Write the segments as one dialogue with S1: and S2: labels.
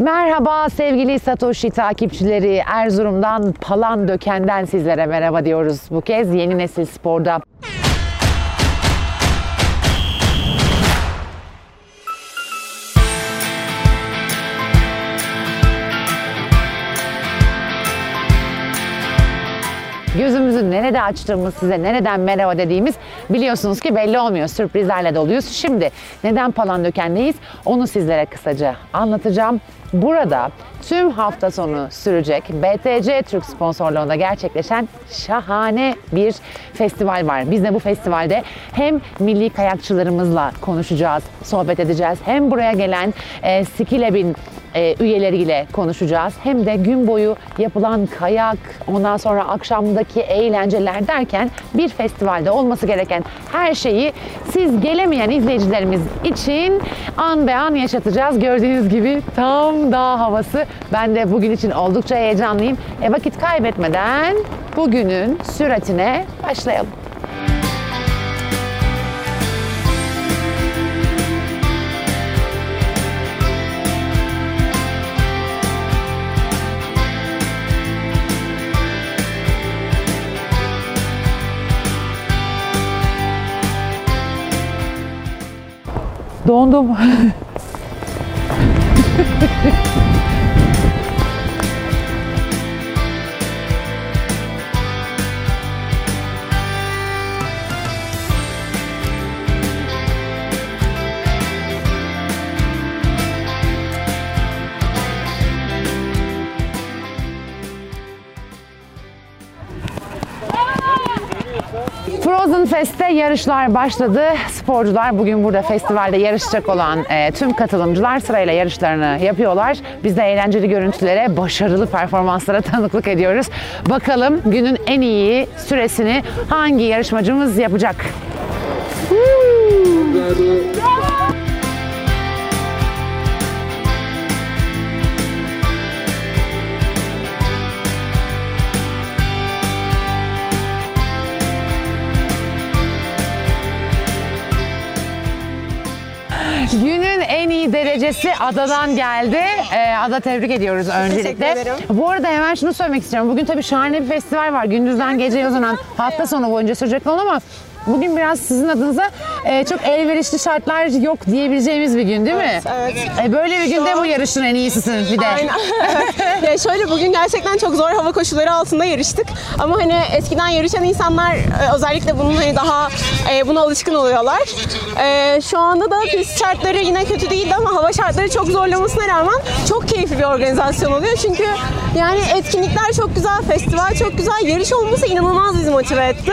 S1: Merhaba sevgili Satoshi takipçileri. Erzurum'dan Palan Döken'den sizlere merhaba diyoruz. Bu kez yeni nesil sporda. Gözümüzü nerede açtığımız size nereden merhaba dediğimiz biliyorsunuz ki belli olmuyor. Sürprizlerle doluyuz. Şimdi neden Palandöken'deyiz onu sizlere kısaca anlatacağım. Burada tüm hafta sonu sürecek BTC Türk sponsorluğunda gerçekleşen şahane bir festival var. Biz de bu festivalde hem milli kayakçılarımızla konuşacağız, sohbet edeceğiz. Hem buraya gelen e, Skilab'in e, üyeleriyle konuşacağız. Hem de gün boyu yapılan kayak, ondan sonra akşamdaki eğlenceler derken bir festivalde olması gereken her şeyi siz gelemeyen izleyicilerimiz için an be an yaşatacağız. Gördüğünüz gibi tam dağ havası. Ben de bugün için oldukça heyecanlıyım. E vakit kaybetmeden bugünün süratine başlayalım. Dondum. yarışlar başladı. Sporcular bugün burada festivalde yarışacak olan e, tüm katılımcılar sırayla yarışlarını yapıyorlar. Biz de eğlenceli görüntülere, başarılı performanslara tanıklık ediyoruz. Bakalım günün en iyi süresini hangi yarışmacımız yapacak? Günün en iyi derecesi Ada'dan geldi. Ee, Ada tebrik ediyoruz öncelikle. Bu arada hemen şunu söylemek istiyorum. Bugün tabii şahane bir festival var. Gündüzden geceye uzanan hafta sonu boyunca sürecek olan ama bugün biraz sizin adınıza e, çok elverişli şartlar yok diyebileceğimiz bir gün değil mi?
S2: evet.
S1: E, böyle bir günde bu yarışın en iyisisin bir de.
S2: Aynen. ya şöyle bugün gerçekten çok zor hava koşulları altında yarıştık. Ama hani eskiden yarışan insanlar e, özellikle bunun hani daha e, buna alışkın oluyorlar. E, şu anda da pist şartları yine kötü değildi ama hava şartları çok zorlamasına rağmen çok keyifli bir organizasyon oluyor. Çünkü yani etkinlikler çok güzel, festival çok güzel, yarış olması inanılmaz bizi motive etti.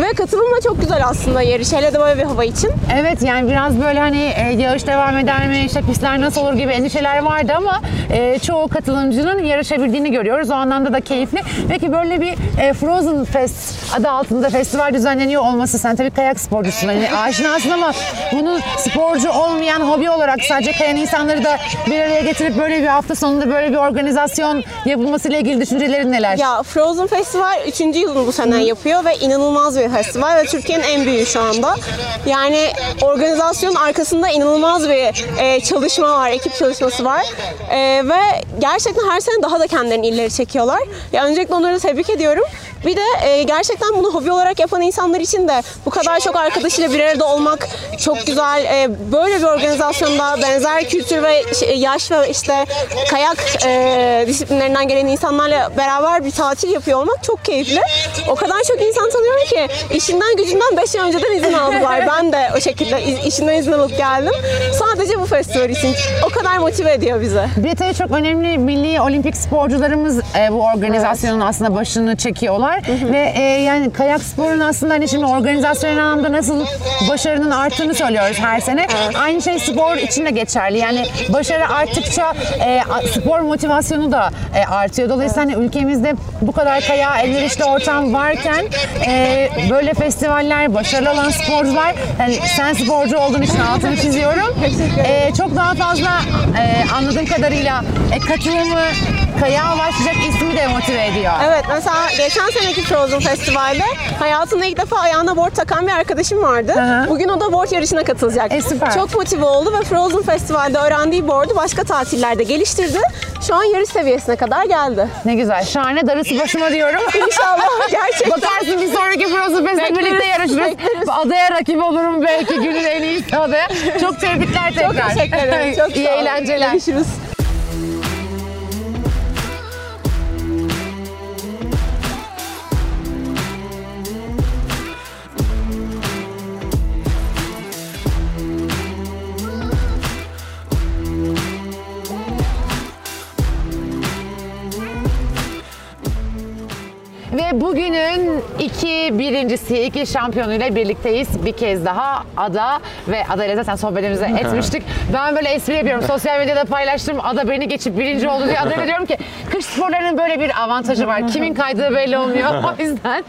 S2: Ve katılım da çok güzel aslında yarış. Hele de böyle bir hava için.
S1: Evet yani biraz böyle hani e, yağış devam eder mi, işte pistler nasıl olur gibi endişeler vardı ama e, çoğu katılımcının yarışabildiğini görüyoruz. O anlamda da keyifli. Peki böyle bir e, Frozen Fest adı altında festival düzenleniyor olması sen tabii kayak sporcusun. Hani aşinasın ama bunu sporcu olmayan hobi olarak sadece kayan insanları da bir araya getirip böyle bir hafta sonunda böyle bir organizasyon yapılmasıyla ilgili düşüncelerin neler?
S2: Ya Frozen Festival 3. yılını bu sene yapıyor ve inanılmaz bir festival ve Türkiye'nin en büyüğü şu anda. Yani organizasyonun arkasında inanılmaz bir e, çalışma var, ekip çalışması var. E, ve gerçekten her sene daha da kendilerini ileri çekiyorlar. Ya öncelikle onları tebrik ediyorum. Bir de e, gerçekten bunu hobi olarak yapan insanlar için de bu kadar çok arkadaşıyla bir arada olmak çok güzel. E, böyle bir organizasyonda benzer kültür ve şey, yaş ve işte kayak e, disiplinlerinden gelen insanlarla beraber bir tatil yapıyor olmak çok keyifli. O kadar çok insan tanıyorum ki işinden gücünden 5 ay önceden izin aldılar. Ben de o şekilde işinden izin alıp geldim. Sadece bu festival için. O kadar motive ediyor bizi.
S1: Tabii çok önemli milli olimpik sporcularımız e, bu organizasyonun aslında başını çekiyorlar ve e, yani kayak sporunun aslında hani şimdi organizasyon anlamda nasıl başarının arttığını söylüyoruz her sene. Aynı şey spor için de geçerli. Yani başarı arttıkça e, spor motivasyonu da e, artıyor. Dolayısıyla hani ülkemizde bu kadar kaya elverişli ortam varken e, böyle festivaller, başarılı olan sporcular yani sen sporcu olduğun için altını çiziyorum. E, çok daha fazla e, anladığım kadarıyla e, katılımı kayağa başlayacak ismi de motive ediyor.
S2: Evet mesela geçen seneki Frozen Festival'de hayatında ilk defa ayağına board takan bir arkadaşım vardı.
S1: hı.
S2: Bugün o da board yarışına katılacak.
S1: E, süper.
S2: Çok motive oldu ve Frozen Festival'de öğrendiği board'u başka tatillerde geliştirdi. Şu an yarış seviyesine kadar geldi.
S1: Ne güzel. Şahane darısı başıma diyorum.
S2: İnşallah gerçekten.
S1: Bakarsın bir sonraki Frozen
S2: Bekleriz,
S1: birlikte yarışırız.
S2: bekleriz.
S1: Adaya rakip olurum belki günün en iyisi adaya. Çok tebrikler tekrar.
S2: Çok teşekkür ederim. Çok
S1: İyi eğlenceler.
S2: Görüşürüz.
S1: Bugünün iki birincisi, iki şampiyonuyla birlikteyiz. Bir kez daha Ada ve Ada ile zaten sohbetimizi etmiştik. Ben böyle espri yapıyorum. Sosyal medyada paylaştım. Ada beni geçip birinci oldu diye. Ada'ya diyorum ki kış sporlarının böyle bir avantajı var. Kimin kaydığı belli olmuyor. O yüzden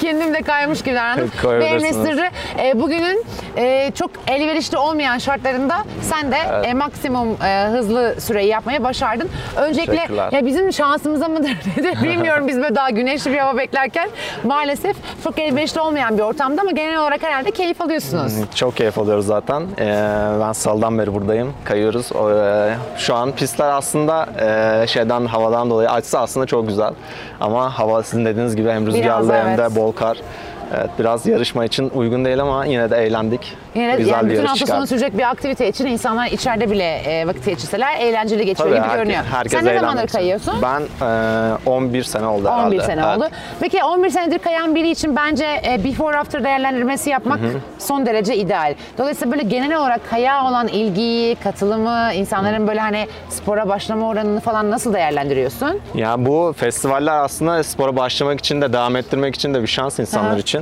S1: kendim de kaymış gibi davrandım. Ve. Emre Sırrı e, bugünün e, çok elverişli olmayan şartlarında sen de e, maksimum e, hızlı süreyi yapmayı başardın. Öncelikle ya bizim şansımıza mıdır nedir bilmiyorum biz böyle daha güneşli bir hava beklerken maalesef çok elverişli olmayan bir ortamda ama genel olarak herhalde keyif alıyorsunuz.
S3: Çok keyif alıyoruz zaten. Ee, ben salıdan beri buradayım. Kayıyoruz. O, e, şu an pistler aslında e, şeyden havadan dolayı açısı aslında çok güzel. Ama hava sizin dediğiniz gibi hem rüzgarlı hem de bol kar. Evet, biraz yarışma için uygun değil ama yine de eğlendik.
S1: Yine de
S3: güzel
S1: yani
S3: bir
S1: bütün hafta sonu sürecek bir aktivite için insanlar içeride bile e, vakit geçirseler eğlenceli geçiyor
S3: Tabii,
S1: gibi
S3: herke-
S1: görünüyor.
S3: herkes
S1: Sen ne zamandır
S3: için.
S1: kayıyorsun?
S3: Ben e, 11 sene oldu herhalde.
S1: 11 sene
S3: Evet.
S1: oldu. Peki 11 senedir kayan biri için bence e, before after değerlendirmesi yapmak son derece ideal. Dolayısıyla böyle genel olarak kaya olan ilgiyi, katılımı, insanların böyle hani spora başlama oranını falan nasıl değerlendiriyorsun?
S3: Ya bu festivaller aslında spora başlamak için de devam ettirmek için de bir şans insanlar
S1: Aha.
S3: için.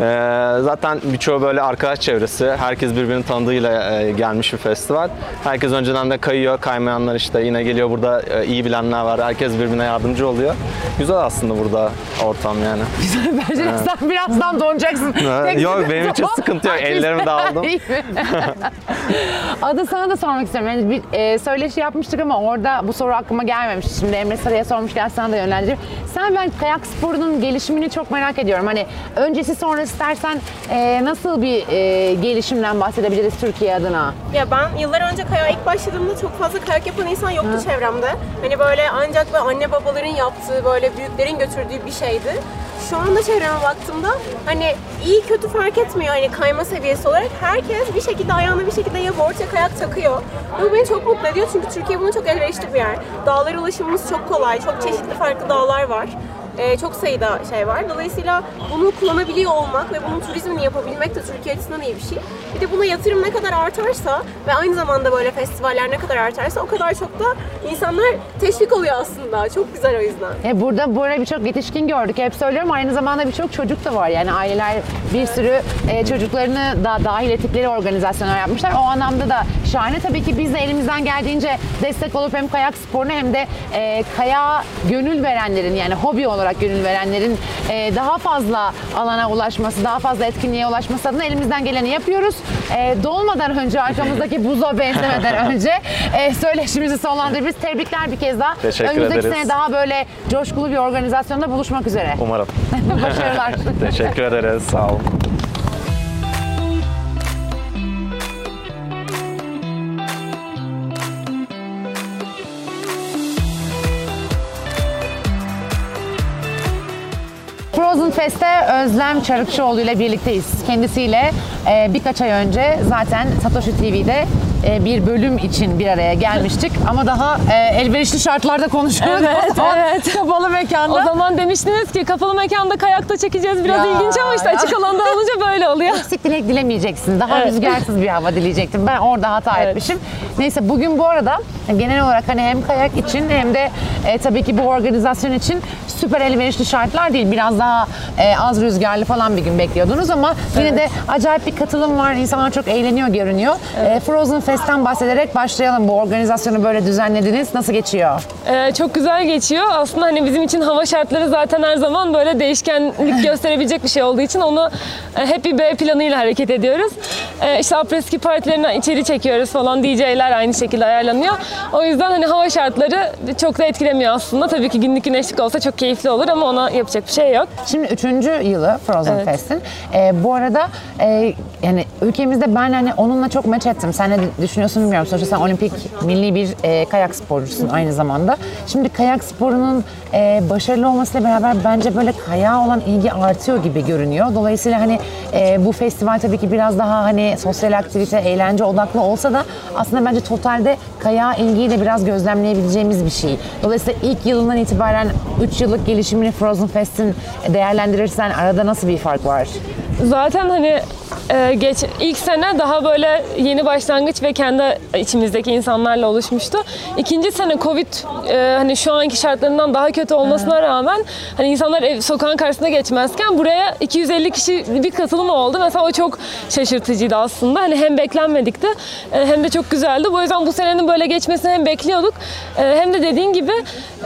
S3: Ee, zaten birçoğu böyle arkadaş çevresi, herkes birbirini tanıdığıyla e, gelmiş bir festival. Herkes önceden de kayıyor, kaymayanlar işte yine geliyor burada e, iyi bilenler var. Herkes birbirine yardımcı oluyor. Güzel aslında burada ortam yani.
S1: Bence sen birazdan donacaksın.
S3: Yok, benim için sıkıntı yok. Ellerimi de aldım.
S1: Adı sana da sormak istiyorum. Yani bir e, söyleşi yapmıştık ama orada bu soru aklıma gelmemişti. Şimdi Emre Sarı'ya sormuşken sana da yönlendireyim. Sen ben kayak sporunun gelişimini çok merak ediyorum. Hani öncesi istersen e, nasıl bir e, gelişimden bahsedebiliriz Türkiye adına?
S2: Ya ben yıllar önce kayağa ilk başladığımda çok fazla kayak yapan insan yoktu çevremde. Hani böyle ancak ve anne babaların yaptığı böyle büyüklerin götürdüğü bir şeydi. Şu anda çevreme baktığımda hani iyi kötü fark etmiyor hani kayma seviyesi olarak herkes bir şekilde ayağına bir şekilde ya board ya kayak takıyor. Bu beni çok mutlu ediyor çünkü Türkiye buna çok elverişli bir yer. Dağlara ulaşımımız çok kolay, çok çeşitli farklı dağlar var. Ee, çok sayıda şey var. Dolayısıyla bunu kullanabiliyor olmak ve bunun turizmini yapabilmek de Türkiye açısından iyi bir şey. Bir de buna yatırım ne kadar artarsa ve aynı zamanda böyle festivaller ne kadar artarsa o kadar çok da insanlar teşvik oluyor aslında. Çok güzel o yüzden.
S1: E burada böyle birçok yetişkin gördük. Hep söylüyorum aynı zamanda birçok çocuk da var. Yani aileler bir sürü e, çocuklarını da dahil ettikleri organizasyonlar yapmışlar. O anlamda da şahane. Tabii ki biz de elimizden geldiğince destek olup hem kayak sporunu hem de e, kaya gönül verenlerin yani hobi olarak gönül verenlerin e, daha fazla alana ulaşması, daha fazla etkinliğe ulaşması adına elimizden geleni yapıyoruz. E, dolmadan önce arkamızdaki buza benzemeden önce e, söyleşimizi sonlandırıyoruz. Biz tebrikler bir kez daha.
S3: Teşekkür
S1: Önümüzdeki
S3: ederiz.
S1: sene daha böyle coşkulu bir organizasyonda buluşmak üzere.
S3: Umarım.
S1: Başarılar.
S3: Teşekkür ederiz. Sağ olun.
S1: Frozen Fest'te Özlem Çarıkçıoğlu ile birlikteyiz. Kendisiyle e, birkaç ay önce zaten Satoshi TV'de bir bölüm için bir araya gelmiştik. Ama daha e, elverişli şartlarda konuşuyoruz.
S4: Evet, evet.
S1: Kapalı mekanda.
S4: O zaman demiştiniz ki kapalı mekanda kayakta çekeceğiz biraz
S1: Ya,
S4: ilginç ama işte
S1: ya.
S4: açık alanda olunca böyle oluyor.
S1: Eksik dilek dilemeyeceksin. Daha
S4: Evet.
S1: rüzgarsız bir hava dileyecektim. Ben orada hata
S4: Evet.
S1: etmişim. Neyse bugün bu arada genel olarak hani hem kayak için hem de e, tabii ki bu organizasyon için süper elverişli şartlar değil. Biraz daha e, az rüzgarlı falan bir gün bekliyordunuz ama yine de acayip bir katılım var. İnsanlar çok eğleniyor görünüyor. E, Frozen Fest'ten bahsederek başlayalım. Bu organizasyonu böyle düzenlediniz. Nasıl geçiyor?
S4: Ee, çok güzel geçiyor. Aslında hani bizim için hava şartları zaten her zaman böyle değişkenlik gösterebilecek bir şey olduğu için onu e, hep bir B planıyla hareket ediyoruz. Ee, işte apreski partilerinden içeri çekiyoruz falan. DJ'ler aynı şekilde ayarlanıyor. O yüzden hani hava şartları çok da etkilemiyor aslında. Tabii ki günlük güneşlik olsa çok keyifli olur ama ona yapacak bir şey yok.
S1: Şimdi üçüncü yılı Frozen
S4: Evet.
S1: Fest'in. Ee, bu arada e, yani ülkemizde ben hani onunla çok meç ettim. Sen ne düşünüyorsun bilmiyorum. Sonuçta sen olimpik milli bir e, kayak sporcusun aynı zamanda. Şimdi kayak sporunun e, başarılı olmasıyla beraber bence böyle kayağa olan ilgi artıyor gibi görünüyor. Dolayısıyla hani e, bu festival tabii ki biraz daha hani sosyal aktivite, eğlence odaklı olsa da aslında bence totalde kayağa ilgiyi de biraz gözlemleyebileceğimiz bir şey. Dolayısıyla ilk yılından itibaren 3 yıllık gelişimini Frozen Fest'in değerlendirirsen arada nasıl bir fark var?
S4: Zaten hani e, geç ilk sene daha böyle yeni başlangıç ve kendi içimizdeki insanlarla oluşmuştu. İkinci sene Covid e, hani şu anki şartlarından daha kötü olmasına rağmen hani insanlar ev, sokağın karşısına geçmezken buraya 250 kişi bir katılım oldu. Mesela o çok şaşırtıcıydı aslında. Hani hem beklenmedikti e, hem de çok güzeldi. Bu yüzden bu senenin böyle geçmesini hem bekliyorduk e, hem de dediğin gibi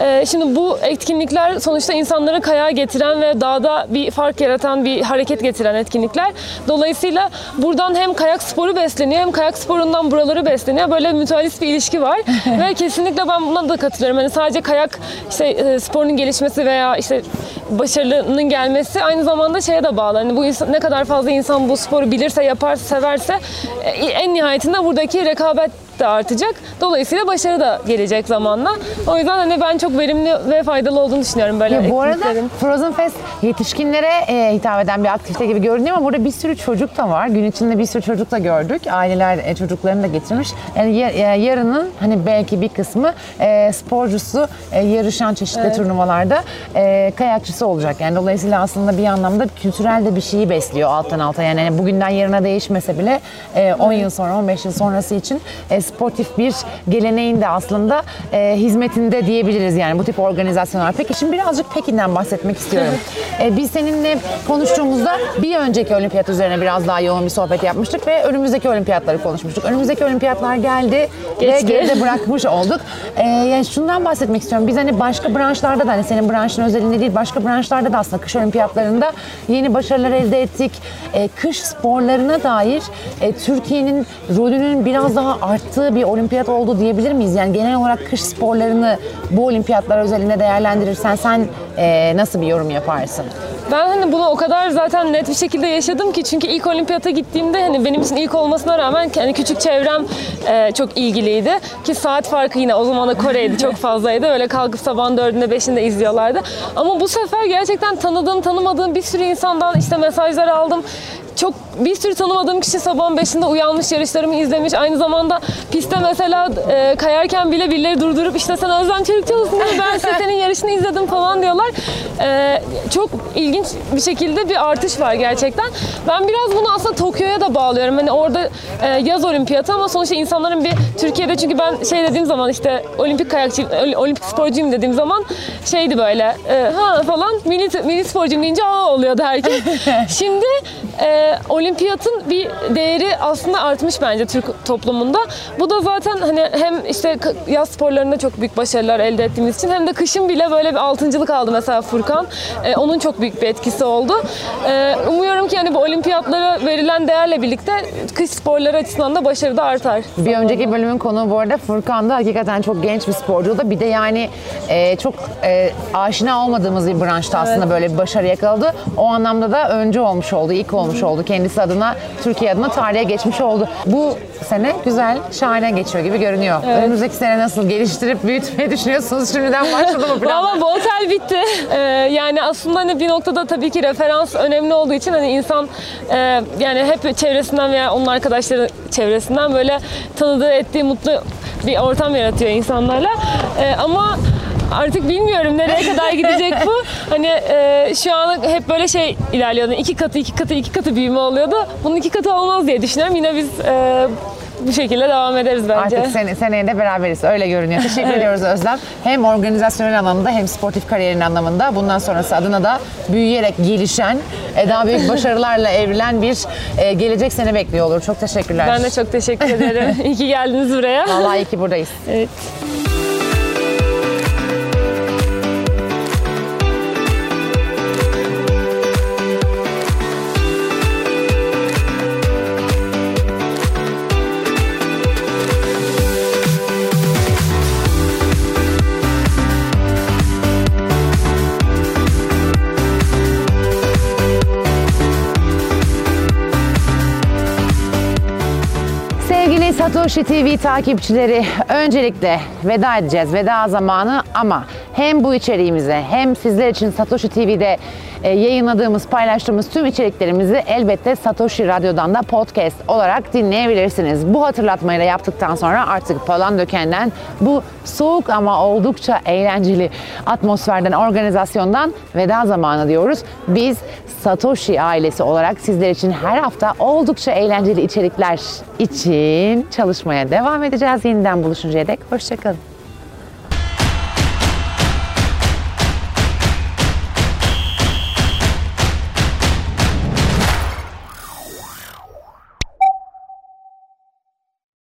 S4: e, şimdi bu etkinlikler sonuçta insanları kayağa getiren ve dağda bir fark yaratan bir hareket getiren etkinlikler. Dolayısıyla buradan hem kayak sporu besleniyor hem kayak sporundan buraları besleniyor. Böyle mütualist bir ilişki var ve kesinlikle ben buna da katılıyorum. Hani sadece kayak işte e, sporunun gelişmesi veya işte başarının gelmesi aynı zamanda şeye de bağlı. Hani bu insan, ne kadar fazla insan bu sporu bilirse, yaparsa, severse e, en nihayetinde buradaki rekabet de artacak. Dolayısıyla başarı da gelecek zamanla. O yüzden hani ben çok verimli ve faydalı olduğunu düşünüyorum böyle
S1: Ya bu arada. Frozen Fest yetişkinlere e, hitap eden bir aktivite gibi görünüyor ama burada bir sürü çocuk da var. Gün içinde bir sürü çocuk da gördük. Aileler e, çocuklarını da getirmiş. Yani ya- ya- yarının hani belki bir kısmı e, sporcusu e, yarışan çeşitli turnuvalarda e, kayakçısı olacak. Yani dolayısıyla aslında bir anlamda kültürel de bir şeyi besliyor alttan alta. Yani hani bugünden yarına değişmese bile e, 10 yıl sonra 15 yıl sonrası için e, sportif bir geleneğin de aslında e, hizmetinde diyebiliriz yani bu tip organizasyonlar. Peki şimdi birazcık Pekin'den bahsetmek istiyorum. E, biz seninle konuştuğumuzda bir önceki olimpiyat üzerine biraz daha yoğun bir sohbet yapmıştık ve önümüzdeki olimpiyatları konuşmuştuk. Önümüzdeki olimpiyatlar geldi ve
S4: Geçti.
S1: geride bırakmış olduk. E, yani şundan bahsetmek istiyorum. Biz hani başka branşlarda da hani senin branşın özelinde değil başka branşlarda da aslında kış olimpiyatlarında yeni başarılar elde ettik. E, kış sporlarına dair e, Türkiye'nin rolünün biraz daha arttığı bir olimpiyat oldu diyebilir miyiz? Yani genel olarak kış sporlarını bu olimpiyatlar özelinde değerlendirirsen sen e, nasıl bir yorum yaparsın?
S4: Ben hani bunu o kadar zaten net bir şekilde yaşadım ki çünkü ilk olimpiyata gittiğimde hani benim için ilk olmasına rağmen hani küçük çevrem e, çok ilgiliydi ki saat farkı yine o zaman da Kore'ydi çok fazlaydı öyle kalkıp sabahın dördünde beşinde izliyorlardı ama bu sefer gerçekten tanıdığım tanımadığım bir sürü insandan işte mesajlar aldım çok bir sürü tanımadığım kişi sabahın beşinde uyanmış yarışlarımı izlemiş. Aynı zamanda pistte mesela e, kayarken bile birileri durdurup işte sen Özlem Çelikçalısın değil mi? Ben size senin yarışını izledim falan diyorlar. E, çok ilginç bir şekilde bir artış var gerçekten. Ben biraz bunu aslında Tokyo'ya da bağlıyorum. Hani orada e, yaz olimpiyatı ama sonuçta insanların bir Türkiye'de çünkü ben şey dediğim zaman işte olimpik kayakçı, ol- olimpik sporcuyum dediğim zaman şeydi böyle e, ha falan milli, milli sporcuyum deyince aa oluyordu herkes. Şimdi e, olimpiyatın bir değeri aslında artmış bence Türk toplumunda. Bu da zaten hani hem işte yaz sporlarında çok büyük başarılar elde ettiğimiz için hem de kışın bile böyle bir altıncılık aldı mesela Furkan. E, onun çok büyük bir etkisi oldu. E, umuyorum ki hani bu olimpiyatlara verilen değerle birlikte kış sporları açısından da başarı da artar.
S1: Bir önceki bölümün konuğu bu arada Furkan da hakikaten çok genç bir sporcu da bir de yani e, çok e, aşina olmadığımız bir branşta aslında böyle bir başarı yakaladı. O anlamda da öncü olmuş oldu, ilk olmuş oldu. Kendisi adına, Türkiye adına tarihe geçmiş oldu. Bu sene güzel, şahane geçiyor gibi görünüyor. Önümüzdeki sene nasıl geliştirip büyütmeyi düşünüyorsunuz? Şimdiden başladı mı planlar?
S4: Valla bu otel bitti. Ee, yani aslında hani bir noktada tabii ki referans önemli olduğu için hani insan e, yani hep çevresinden veya onun arkadaşları çevresinden böyle tanıdığı ettiği mutlu bir ortam yaratıyor insanlarla. Ee, ama artık bilmiyorum nereye kadar gidecek bu. Hani e, şu an hep böyle şey ilerliyordu. iki katı, iki katı, iki katı büyüme oluyordu. Bunun iki katı olmaz diye düşünüyorum. Yine biz e, bu şekilde devam ederiz bence.
S1: Artık sene, seneye de beraberiz. Öyle görünüyor. Teşekkür ediyoruz Özlem. Hem organizasyonel anlamda hem sportif kariyerin anlamında bundan sonrası adına da büyüyerek gelişen, daha büyük başarılarla evrilen bir e, gelecek seni bekliyor olur. Çok teşekkürler.
S4: Ben de çok teşekkür ederim. İyi ki geldiniz buraya.
S1: Vallahi iyi ki buradayız.
S4: Evet.
S1: Satoshi TV takipçileri, öncelikle veda edeceğiz. Veda zamanı ama hem bu içeriğimize hem sizler için Satoshi TV'de yayınladığımız, paylaştığımız tüm içeriklerimizi elbette Satoshi Radyo'dan da podcast olarak dinleyebilirsiniz. Bu hatırlatmayı da yaptıktan sonra artık Palandöken'den bu soğuk ama oldukça eğlenceli atmosferden, organizasyondan veda zamanı diyoruz. Biz Satoshi ailesi olarak sizler için her hafta oldukça eğlenceli içerikler için çalışmaya devam edeceğiz. Yeniden buluşuncaya dek hoşçakalın.